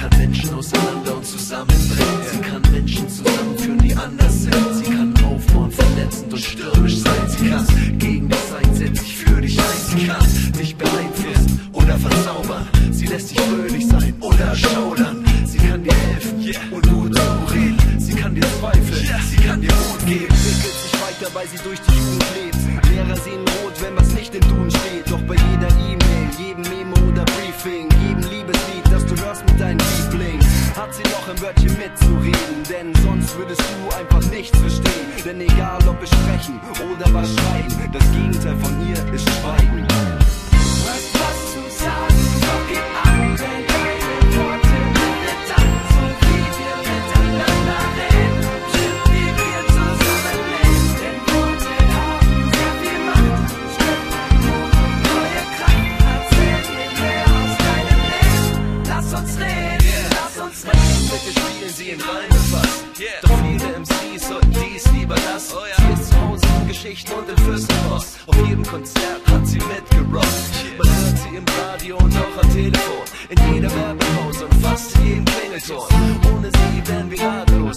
kann Menschen auseinander und zusammenbringen. Sie kann Menschen zusammenführen, die anders sind. Sie kann aufbauen, verletzen und stürmisch sein. Sie kann gegen dich sein, setzt sich für dich ein. Sie kann dich beeinflussen oder verzaubern. Sie lässt dich fröhlich sein oder schaudern. Sie kann dir helfen und nur zu reden. Sie kann dir zweifeln, sie kann dir Mut geben. Entwickelt sich weiter, weil sie durch die Jugend lebt. Lehrer sehen rot, wenn was nicht im Duden steht. Wörtchen mitzureden. Denn sonst würdest du einfach nichts verstehen. Denn egal ob es sprechen oder was schreiben, das Gegenteil von ihr Spielen sie in Reim gefasst. Doch viele MCs sollten dies lieber lassen. Sie ist zu Hause in Geschichten und in Fürstenpost. Auf jedem Konzert hat sie mitgerockt. Man hört sie im Radio und auch am Telefon. In jeder Werbepause und fast in jedem Klingelton. Ohne sie wären wir ratlos,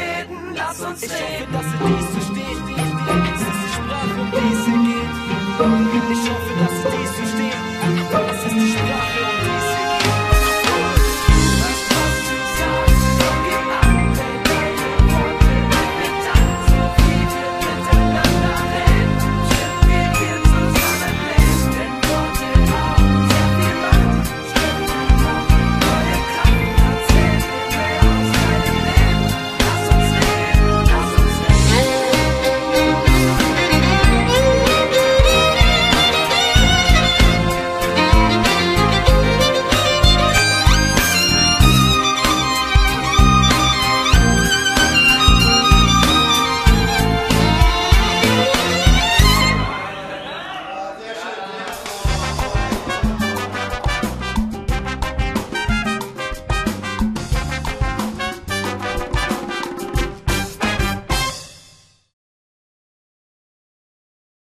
sonst Ich hoffe, dass ihr dies versteht, dies die engste Sprache, um die es hier geht. Ich hoffe, dass